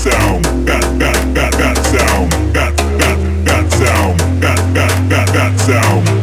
sound, that that that that sound, that that that sound, that that that that sound.